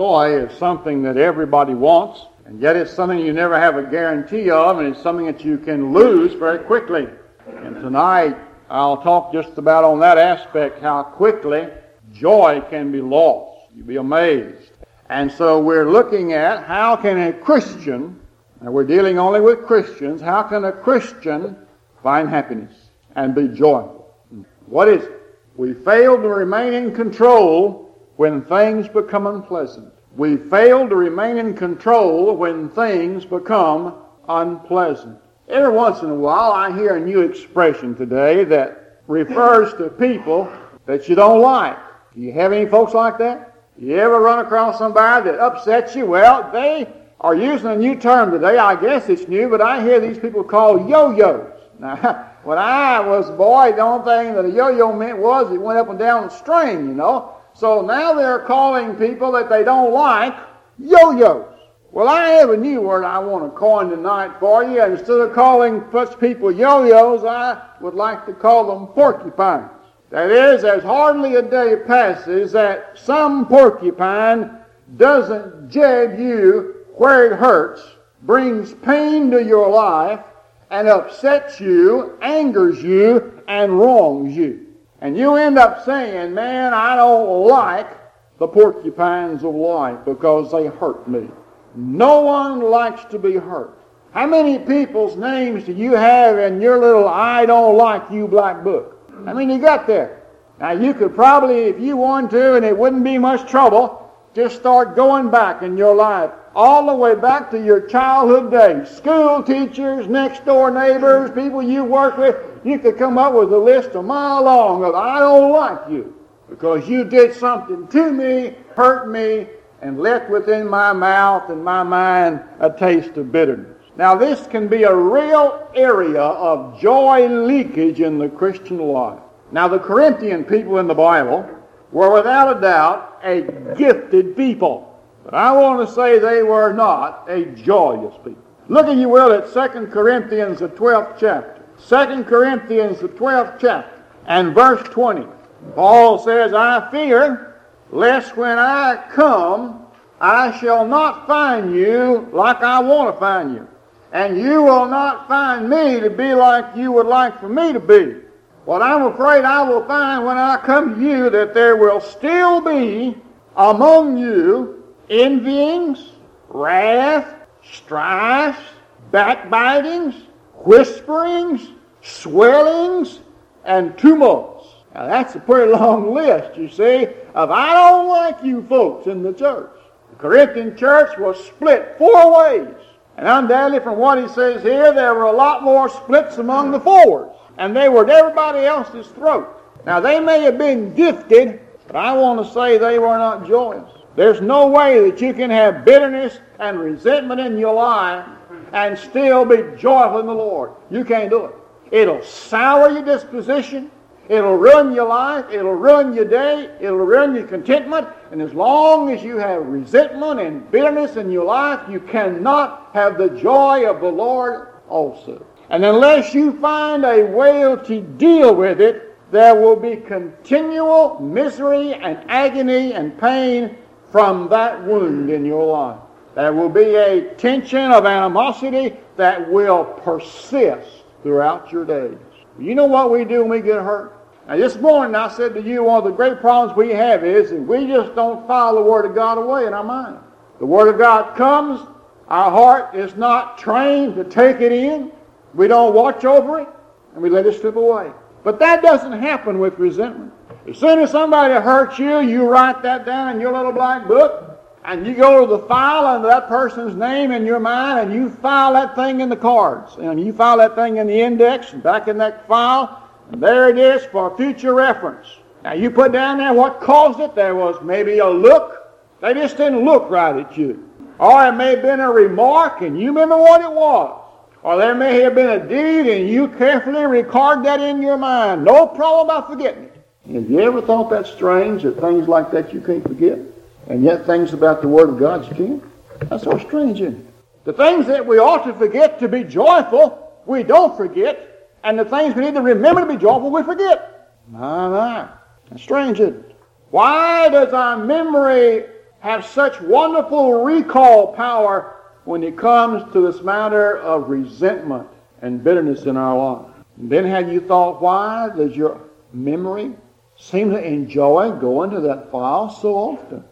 Joy is something that everybody wants, and yet it's something you never have a guarantee of, and it's something that you can lose very quickly. And tonight, I'll talk just about on that aspect, how quickly joy can be lost. You'll be amazed. And so we're looking at how can a Christian, and we're dealing only with Christians, how can a Christian find happiness and be joyful? What is it? We fail to remain in control when things become unpleasant. We fail to remain in control when things become unpleasant. Every once in a while, I hear a new expression today that refers to people that you don't like. Do you have any folks like that? You ever run across somebody that upsets you? Well, they are using a new term today. I guess it's new, but I hear these people called yo-yos. Now, when I was a boy, the only thing that a yo-yo meant was it went up and down the string, you know. So now they're calling people that they don't like yo-yos. Well, I have a new word I want to coin tonight for you. Instead of calling such people yo-yos, I would like to call them porcupines. That is, there's hardly a day passes that some porcupine doesn't jab you where it hurts, brings pain to your life, and upsets you, angers you, and wrongs you. And you end up saying, man, I don't like the porcupines of life because they hurt me. No one likes to be hurt. How many people's names do you have in your little I don't like you black book? I mean, you got there. Now, you could probably, if you want to, and it wouldn't be much trouble, just start going back in your life all the way back to your childhood days. School teachers, next door neighbors, people you work with, you could come up with a list a mile long of I don't like you because you did something to me, hurt me, and left within my mouth and my mind a taste of bitterness. Now, this can be a real area of joy leakage in the Christian life. Now, the Corinthian people in the Bible were without a doubt a gifted people. But I want to say they were not a joyous people. Look, if you will, at 2 Corinthians, the 12th chapter. 2 Corinthians, the 12th chapter, and verse 20. Paul says, I fear lest when I come, I shall not find you like I want to find you. And you will not find me to be like you would like for me to be. What I'm afraid I will find when I come to you that there will still be among you envyings, wrath, strife, backbitings, whisperings, swellings, and tumults. Now that's a pretty long list, you see, of I don't like you folks in the church. The Corinthian church was split four ways. And undoubtedly, from what he says here, there were a lot more splits among the fours. And they were at everybody else's throat. Now, they may have been gifted, but I want to say they were not joyous. There's no way that you can have bitterness and resentment in your life and still be joyful in the Lord. You can't do it. It'll sour your disposition. It'll ruin your life. It'll ruin your day. It'll ruin your contentment. And as long as you have resentment and bitterness in your life, you cannot have the joy of the Lord also. And unless you find a way to deal with it, there will be continual misery and agony and pain from that wound in your life. There will be a tension of animosity that will persist throughout your days. You know what we do when we get hurt? Now, this morning I said to you, one of the great problems we have is that we just don't file the Word of God away in our mind. The Word of God comes, our heart is not trained to take it in. We don't watch over it, and we let it slip away. But that doesn't happen with resentment. As soon as somebody hurts you, you write that down in your little black book, and you go to the file under that person's name in your mind, and you file that thing in the cards, and you file that thing in the index, and back in that file, and there it is for future reference. Now you put down there what caused it. There was maybe a look. They just didn't look right at you. Or it may have been a remark, and you remember what it was. Or there may have been a deed, and you carefully record that in your mind. No problem about forgetting it. Have you ever thought that strange that things like that you can't forget? And yet things about the Word of God you can? That's so strange, it? The things that we ought to forget to be joyful, we don't forget. And the things we need to remember to be joyful, we forget. My, my. That's strange, it? Why does our memory have such wonderful recall power when it comes to this matter of resentment and bitterness in our life. And then have you thought why does your memory seem to enjoy going to that file so often?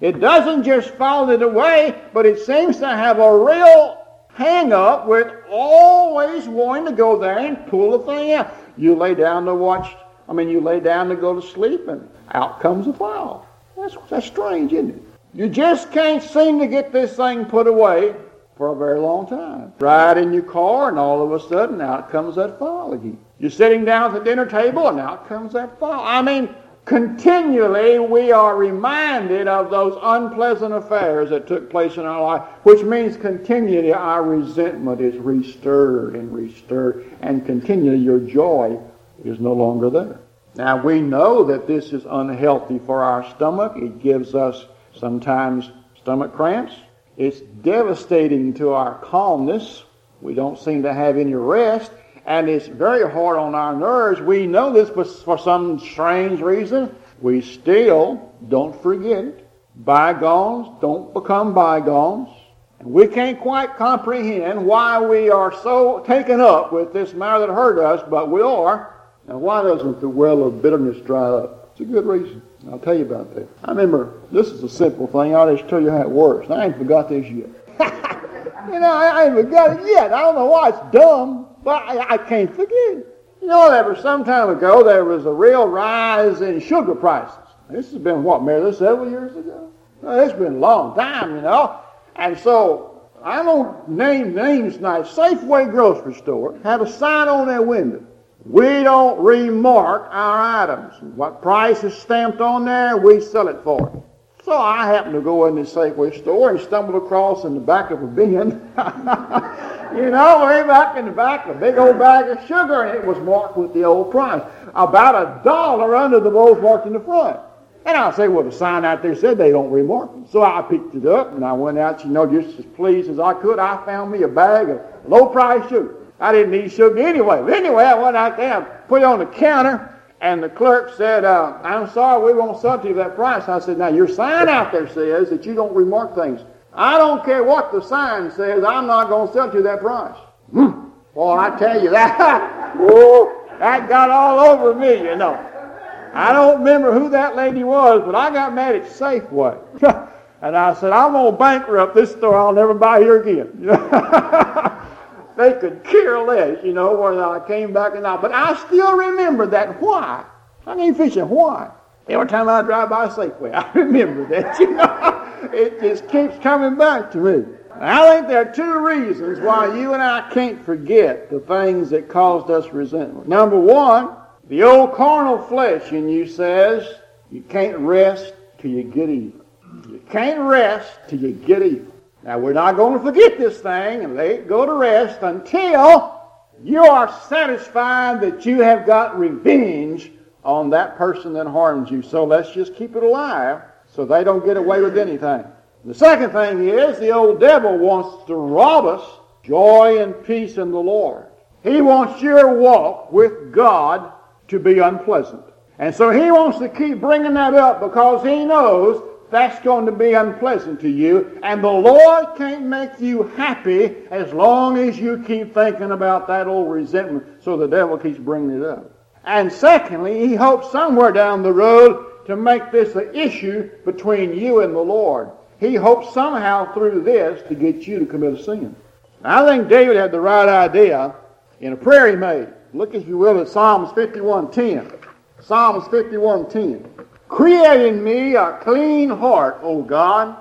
It doesn't just file it away, but it seems to have a real hang up with always wanting to go there and pull the thing out. You lay down to watch, I mean, you lay down to go to sleep, and out comes the file. That's, that's strange, isn't it? You just can't seem to get this thing put away for a very long time. Ride in your car, and all of a sudden, out comes that file again. You're sitting down at the dinner table, and out comes that file. I mean, continually we are reminded of those unpleasant affairs that took place in our life, which means continually our resentment is restirred and restirred, and continually your joy is no longer there. Now we know that this is unhealthy for our stomach. It gives us sometimes stomach cramps. It's devastating to our calmness. We don't seem to have any rest. And it's very hard on our nerves. We know this, but for some strange reason, we still don't forget it. Bygones don't become bygones. And we can't quite comprehend why we are so taken up with this matter that hurt us, but we are. Now, why doesn't the well of bitterness dry up? It's a good reason. I'll tell you about that. I remember, this is a simple thing. I'll just tell you how it works. I ain't forgot this yet. you know, I ain't forgot it yet. I don't know why it's dumb, but I, I can't forget. You know, there was some time ago, there was a real rise in sugar prices. This has been, what, Mary, several years ago? Well, it's been a long time, you know. And so, I don't name names tonight. Safeway grocery store had a sign on their window. We don't remark our items. What price is stamped on there, we sell it for. So I happened to go in the Safeway store and stumbled across in the back of a bin, you know, way back in the back, a big old bag of sugar, and it was marked with the old price. About a dollar under the most marked in the front. And I say, well, the sign out there said they don't remark. So I picked it up and I went out, you know, just as pleased as I could. I found me a bag of low price sugar. I didn't need sugar anyway. But anyway, I went out there and put it on the counter, and the clerk said, uh, I'm sorry, we won't sell to you that price. I said, now your sign out there says that you don't remark things. I don't care what the sign says, I'm not going to sell to you that price. Hmm. Boy, I tell you that, oh, that got all over me, you know. I don't remember who that lady was, but I got mad at Safeway. and I said, I'm going to bankrupt this store. I'll never buy here again. They could care less, you know, whether I came back or not. But I still remember that why. I mean, fishing why. Every time I drive by Safeway, I remember that, you know. it just keeps coming back to me. I think there are two reasons why you and I can't forget the things that caused us resentment. Number one, the old carnal flesh in you says you can't rest till you get even. You can't rest till you get even. Now, we're not going to forget this thing and let it go to rest until you are satisfied that you have got revenge on that person that harms you. So let's just keep it alive so they don't get away with anything. The second thing is the old devil wants to rob us joy and peace in the Lord. He wants your walk with God to be unpleasant. And so he wants to keep bringing that up because he knows that's going to be unpleasant to you. And the Lord can't make you happy as long as you keep thinking about that old resentment. So the devil keeps bringing it up. And secondly, he hopes somewhere down the road to make this an issue between you and the Lord. He hopes somehow through this to get you to commit a sin. Now, I think David had the right idea in a prayer he made. Look, if you will, at Psalms 51.10. Psalms 51.10. Create in me a clean heart, O God,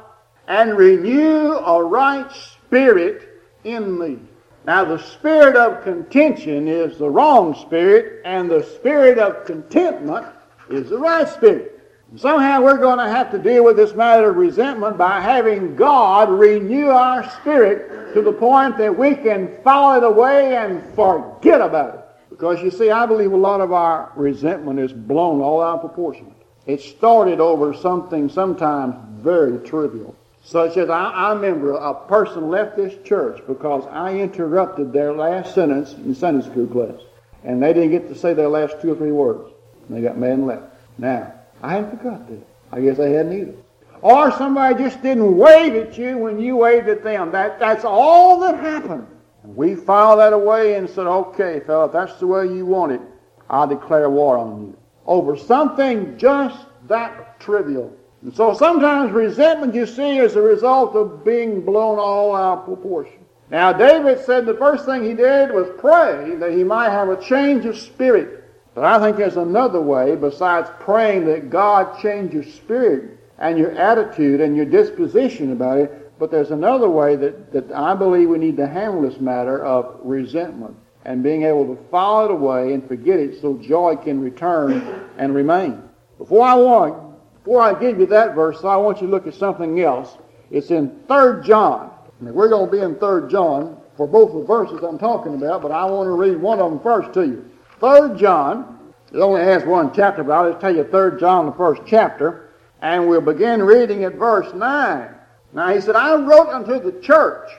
and renew a right spirit in me. Now, the spirit of contention is the wrong spirit, and the spirit of contentment is the right spirit. Somehow we're going to have to deal with this matter of resentment by having God renew our spirit to the point that we can follow it away and forget about it. Because you see, I believe a lot of our resentment is blown all out of proportion. It started over something sometimes very trivial, such as I, I remember a person left this church because I interrupted their last sentence in Sunday school class. And they didn't get to say their last two or three words. And they got mad and left. Now, I hadn't forgot that. I guess they hadn't either. or somebody just didn't wave at you when you waved at them. That, that's all that happened. And we filed that away and said, okay, fella, if that's the way you want it, I'll declare war on you. Over something just that trivial. And so sometimes resentment, you see, is a result of being blown all out of proportion. Now, David said the first thing he did was pray that he might have a change of spirit. But I think there's another way besides praying that God change your spirit and your attitude and your disposition about it. But there's another way that, that I believe we need to handle this matter of resentment and being able to file it away and forget it so joy can return and remain. Before I want, before I give you that verse, I want you to look at something else. It's in 3 John. We're going to be in 3 John for both the verses I'm talking about, but I want to read one of them first to you. Third John, it only has one chapter, but I'll just tell you Third John, the first chapter, and we'll begin reading at verse 9. Now he said, I wrote unto the church,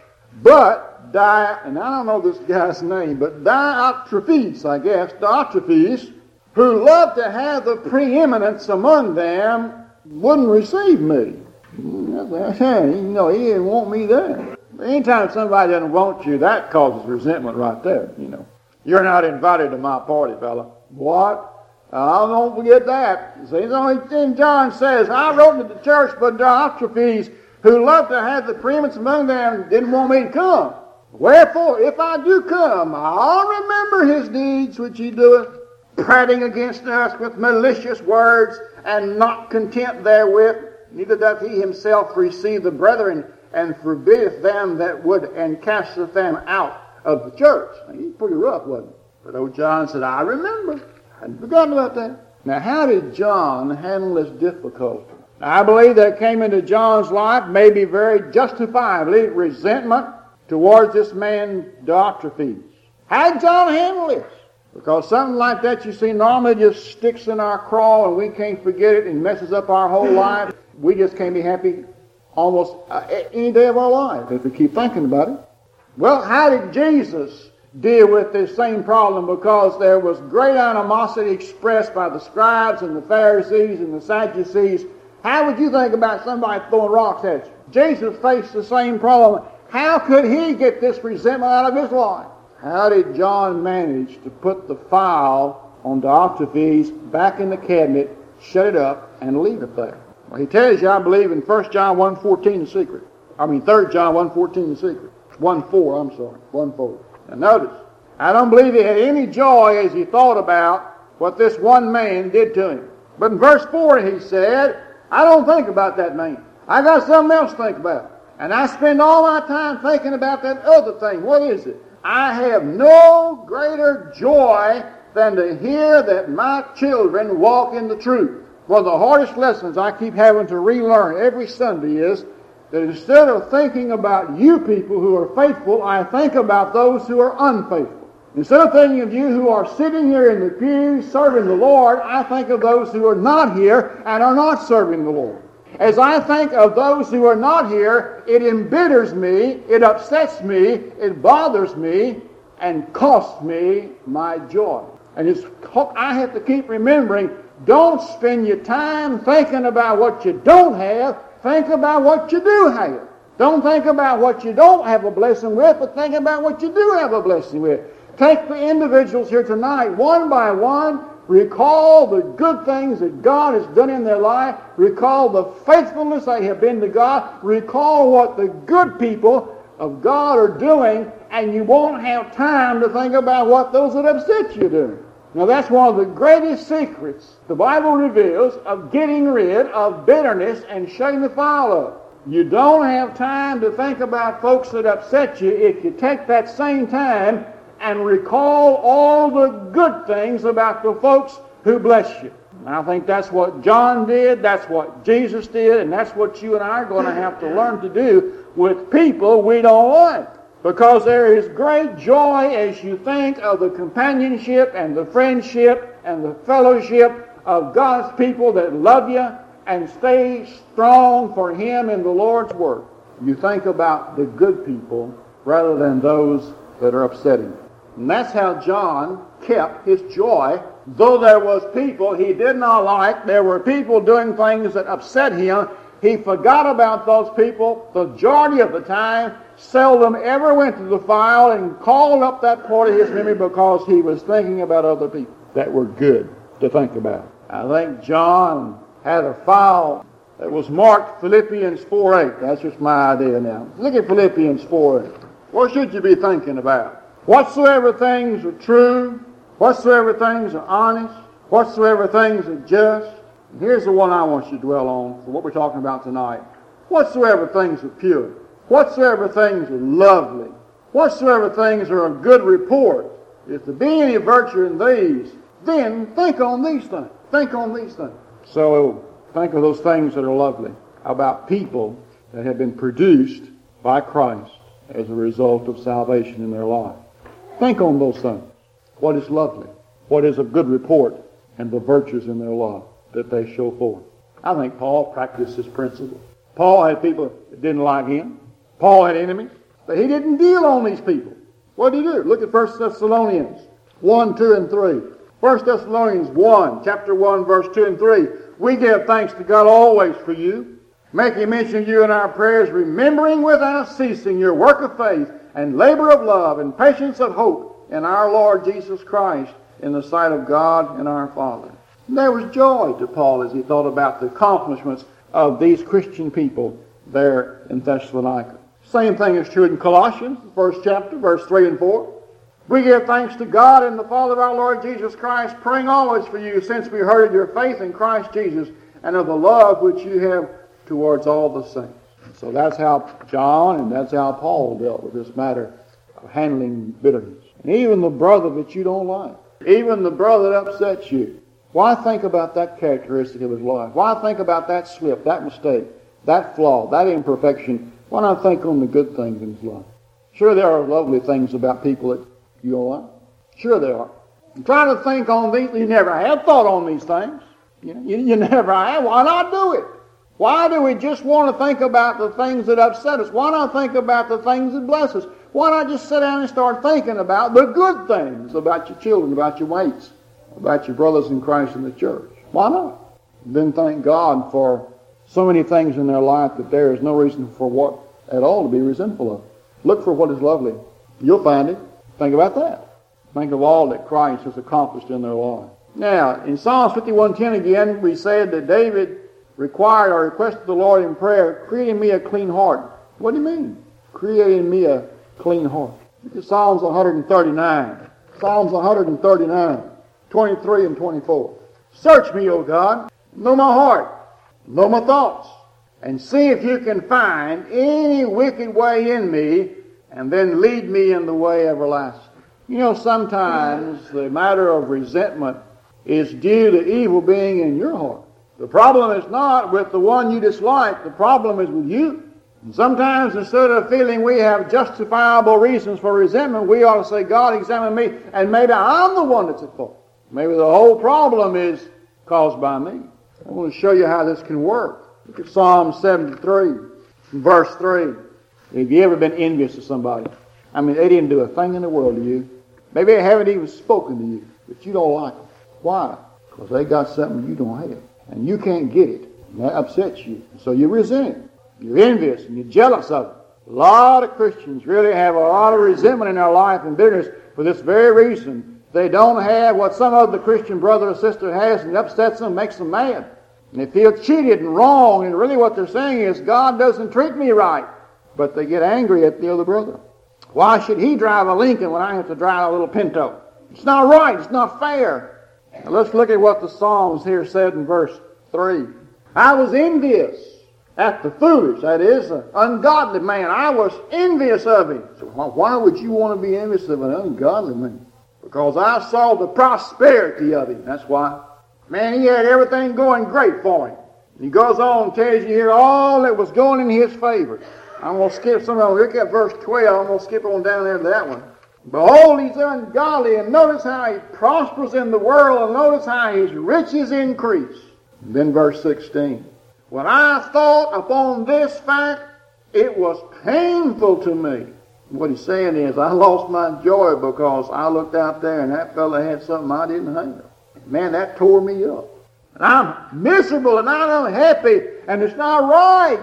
but Di, and I don't know this guy's name, but Diotrephes, I guess, Diotrephes, who loved to have the preeminence among them, wouldn't receive me. Mm, you know, he didn't want me there. Anytime somebody doesn't want you, that causes resentment right there, you know. You're not invited to my party, fella. What? I don't forget that. See, the only thing John says, I wrote to the church, but Diotrephes, who loved to have the preeminence among them, didn't want me to come. Wherefore, if I do come, I'll remember his deeds which he doeth, prating against us with malicious words, and not content therewith, neither doth he himself receive the brethren, and forbiddeth them that would, and casteth them out of the church. Now, he's pretty rough, wasn't he? But old John said, I remember. I hadn't forgotten about that. Now, how did John handle this difficulty? I believe that came into John's life, maybe very justifiably, resentment towards this man, Diotrephes. How did John handle this? Because something like that, you see, normally just sticks in our craw and we can't forget it and messes up our whole life. We just can't be happy almost uh, any day of our life if we keep thinking about it. Well, how did Jesus deal with this same problem? Because there was great animosity expressed by the scribes and the Pharisees and the Sadducees. How would you think about somebody throwing rocks at you? Jesus faced the same problem. How could he get this resentment out of his life? How did John manage to put the file on Diotrephes back in the cabinet, shut it up, and leave it there? Well, he tells you, I believe, in 1 John 1.14 the secret. I mean, 3 John 1.14 the secret. 1 4, I'm sorry. 1 4. Now notice, I don't believe he had any joy as he thought about what this one man did to him. But in verse 4 he said, I don't think about that man. I got something else to think about. And I spend all my time thinking about that other thing. What is it? I have no greater joy than to hear that my children walk in the truth. One of the hardest lessons I keep having to relearn every Sunday is that instead of thinking about you people who are faithful, I think about those who are unfaithful. Instead of thinking of you who are sitting here in the pew serving the Lord, I think of those who are not here and are not serving the Lord. As I think of those who are not here, it embitters me, it upsets me, it bothers me, and costs me my joy. And it's, I have to keep remembering, don't spend your time thinking about what you don't have, Think about what you do have. Don't think about what you don't have a blessing with, but think about what you do have a blessing with. Take the individuals here tonight, one by one, recall the good things that God has done in their life, recall the faithfulness they have been to God, recall what the good people of God are doing, and you won't have time to think about what those that upset you do. Now that's one of the greatest secrets the Bible reveals of getting rid of bitterness and shutting the up. You don't have time to think about folks that upset you if you take that same time and recall all the good things about the folks who bless you. And I think that's what John did, that's what Jesus did, and that's what you and I are going to have to learn to do with people we don't like. Because there is great joy as you think of the companionship and the friendship and the fellowship of God's people that love you and stay strong for Him in the Lord's work. You think about the good people rather than those that are upsetting. And that's how John kept his joy. Though there was people he did not like, there were people doing things that upset him, He forgot about those people the majority of the time, seldom ever went to the file and called up that part of his memory because he was thinking about other people that were good to think about. I think John had a file that was marked Philippians 4.8. That's just my idea now. Look at Philippians 4.8. What should you be thinking about? Whatsoever things are true, whatsoever things are honest, whatsoever things are just. And here's the one I want you to dwell on for what we're talking about tonight. Whatsoever things are pure, whatsoever things are lovely, whatsoever things are of good report, if there be any virtue in these, then think on these things. Think on these things. So think of those things that are lovely about people that have been produced by Christ as a result of salvation in their life. Think on those things. What is lovely? What is of good report? And the virtues in their life that they show forth. I think Paul practiced this principle. Paul had people that didn't like him. Paul had enemies. But he didn't deal on these people. What did he do? Look at 1 Thessalonians 1, 2, and 3. 1 Thessalonians 1, chapter 1, verse 2 and 3. We give thanks to God always for you, making mention of you in our prayers, remembering without ceasing your work of faith and labor of love and patience of hope in our Lord Jesus Christ in the sight of God and our Father. And there was joy to Paul as he thought about the accomplishments of these Christian people there in Thessalonica. Same thing is true in Colossians, first chapter, verse 3 and 4. We give thanks to God and the Father of our Lord Jesus Christ, praying always for you, since we heard of your faith in Christ Jesus and of the love which you have towards all the saints. So that's how John and that's how Paul dealt with this matter of handling bitterness. And even the brother that you don't like, even the brother that upsets you, why think about that characteristic of his life? Why think about that slip, that mistake, that flaw, that imperfection? Why not think on the good things in his life? Sure, there are lovely things about people that you don't like. Sure, there are. Try to think on these. You never have thought on these things. You, you, you never have. Why not do it? Why do we just want to think about the things that upset us? Why not think about the things that bless us? Why not just sit down and start thinking about the good things about your children, about your mates, about your brothers in Christ in the church? Why not? Then thank God for so many things in their life that there is no reason for what at all to be resentful of. Look for what is lovely. You'll find it. Think about that. Think of all that Christ has accomplished in their life. Now, in Psalms 51.10 again, we said that David required or requested the Lord in prayer, creating me a clean heart. What do you mean? Creating me a clean heart. Look at Psalms 139. Psalms 139, 23 and 24. Search me, O God. Know my heart. Know my thoughts. And see if you can find any wicked way in me, and then lead me in the way everlasting. You know, sometimes the matter of resentment is due to evil being in your heart. The problem is not with the one you dislike, the problem is with you. And sometimes instead of feeling we have justifiable reasons for resentment, we ought to say, God, examine me, and maybe I'm the one that's at fault. Maybe the whole problem is caused by me. I want to show you how this can work. Look at Psalm 73, verse 3. Have you ever been envious of somebody? I mean, they didn't do a thing in the world to you. Maybe they haven't even spoken to you, but you don't like them. Why? Because they got something you don't have and you can't get it. And that upsets you. So you resent it. You're envious and you're jealous of it. A lot of Christians really have a lot of resentment in their life and bitterness for this very reason. They don't have what some other Christian brother or sister has and it upsets them, makes them mad. And they feel cheated and wrong, and really what they're saying is, God doesn't treat me right. But they get angry at the other brother. Why should he drive a Lincoln when I have to drive a little Pinto? It's not right. It's not fair. Now let's look at what the Psalms here said in verse 3. I was envious at the foolish, that is, an ungodly man. I was envious of him. So why would you want to be envious of an ungodly man? Because I saw the prosperity of him. That's why. Man, he had everything going great for him. He goes on and tells you here all that was going in his favor. I'm going to skip some of them. Look at verse 12. I'm going to skip on down there to that one. Behold, he's ungodly, and notice how he prospers in the world, and notice how his riches increase. And then verse 16. When I thought upon this fact, it was painful to me. What he's saying is, I lost my joy because I looked out there and that fellow had something I didn't have. Man, that tore me up. And I'm miserable and I'm unhappy and it's not right.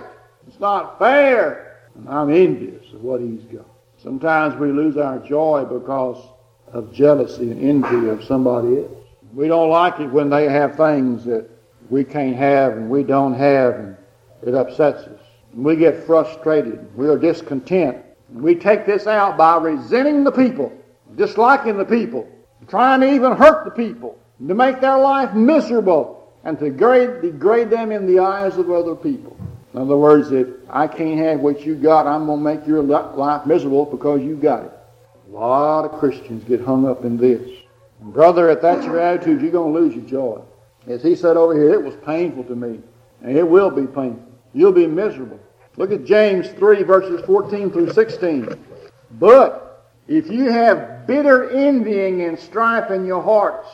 It's not fair. And I'm envious of what he's got. Sometimes we lose our joy because of jealousy and envy of somebody else. We don't like it when they have things that we can't have and we don't have, and it upsets us. And we get frustrated. We are discontent. And we take this out by resenting the people, disliking the people, trying to even hurt the people, to make their life miserable, and to degrade, degrade them in the eyes of other people. In other words, if I can't have what you got, I'm going to make your life miserable because you got it. A lot of Christians get hung up in this. And brother, if that's your attitude, you're going to lose your joy. As he said over here, it was painful to me. And it will be painful. You'll be miserable. Look at James 3, verses 14 through 16. But if you have bitter envying and strife in your hearts,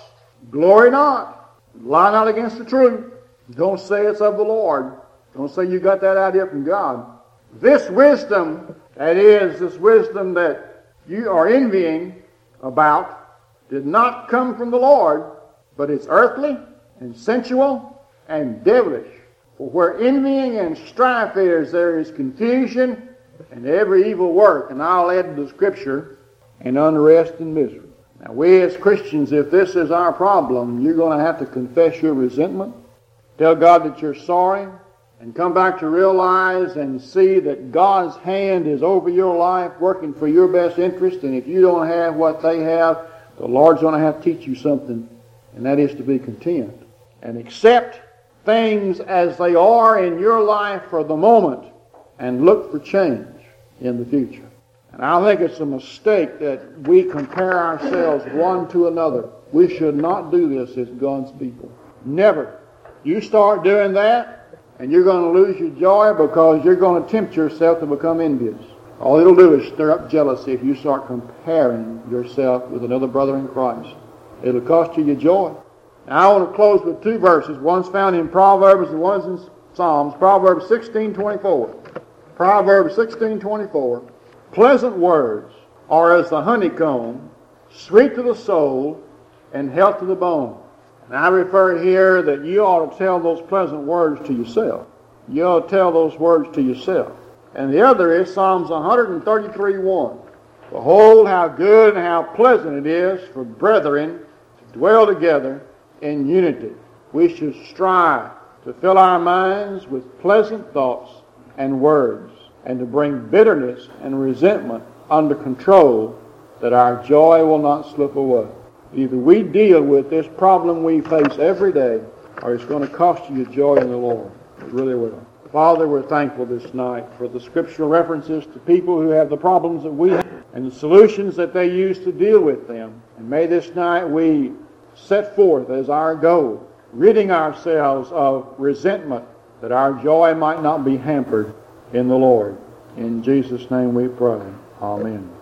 glory not. Lie not against the truth. Don't say it's of the Lord. Don't say you got that idea from God. This wisdom, that is, this wisdom that you are envying about, did not come from the Lord, but it's earthly and sensual and devilish. For where envying and strife is, there is confusion and every evil work. And I'll add to the scripture, and unrest and misery. Now, we as Christians, if this is our problem, you're going to have to confess your resentment, tell God that you're sorry, and come back to realize and see that God's hand is over your life, working for your best interest. And if you don't have what they have, the Lord's going to have to teach you something, and that is to be content and accept things as they are in your life for the moment and look for change in the future. And I think it's a mistake that we compare ourselves one to another. We should not do this as God's people. Never. You start doing that, and you're going to lose your joy because you're going to tempt yourself to become envious. All it'll do is stir up jealousy if you start comparing yourself with another brother in Christ. It'll cost you your joy. Now I want to close with two verses. One's found in Proverbs and one's in Psalms. Proverbs 16:24. Proverbs 16:24. Pleasant words are as the honeycomb, sweet to the soul and health to the bone. And I refer here that you ought to tell those pleasant words to yourself. You ought to tell those words to yourself. And the other is Psalms 133:1. Behold how good and how pleasant it is for brethren to dwell together in unity. We should strive to fill our minds with pleasant thoughts and words, and to bring bitterness and resentment under control that our joy will not slip away. Either we deal with this problem we face every day, or it's going to cost you joy in the Lord. It really will. Father, we're thankful this night for the scriptural references to people who have the problems that we have and the solutions that they use to deal with them. And may this night we set forth as our goal, ridding ourselves of resentment, that our joy might not be hampered in the Lord. In Jesus' name we pray. Amen.